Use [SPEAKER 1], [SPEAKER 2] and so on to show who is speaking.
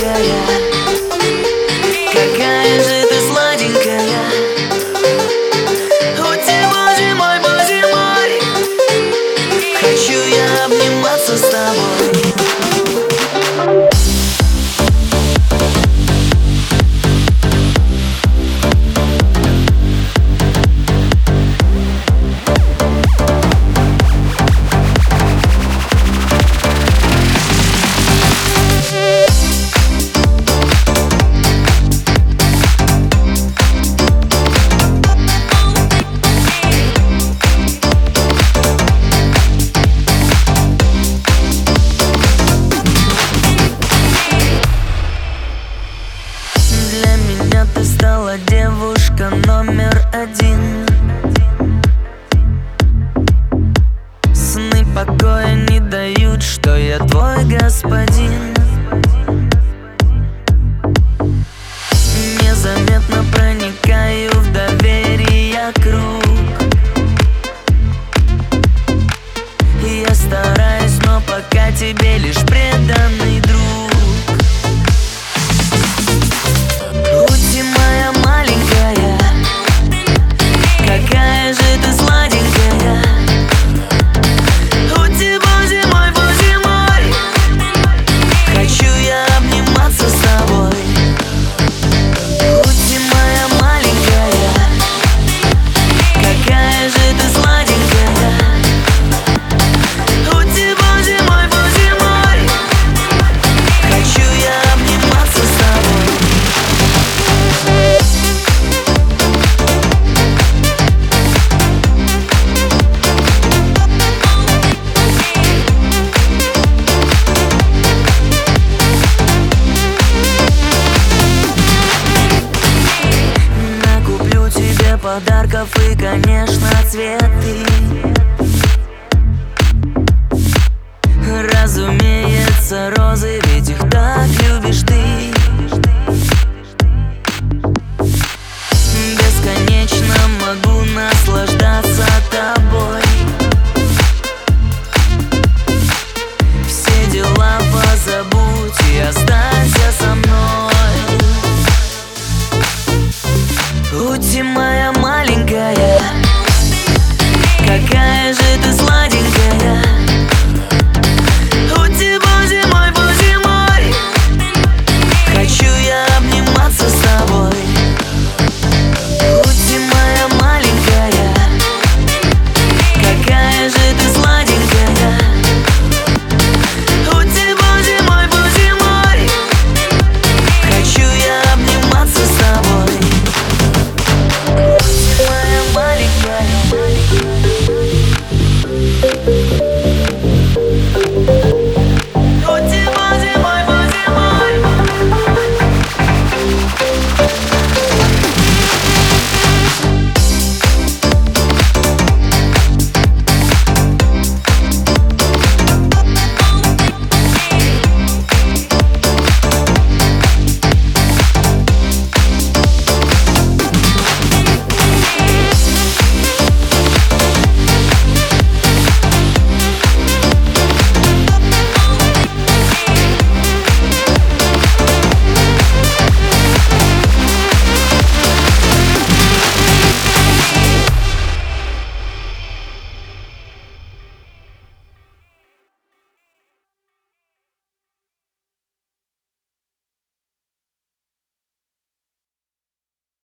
[SPEAKER 1] yeah, yeah. твой господин. подарков и, конечно, цветы. Разумеется, розы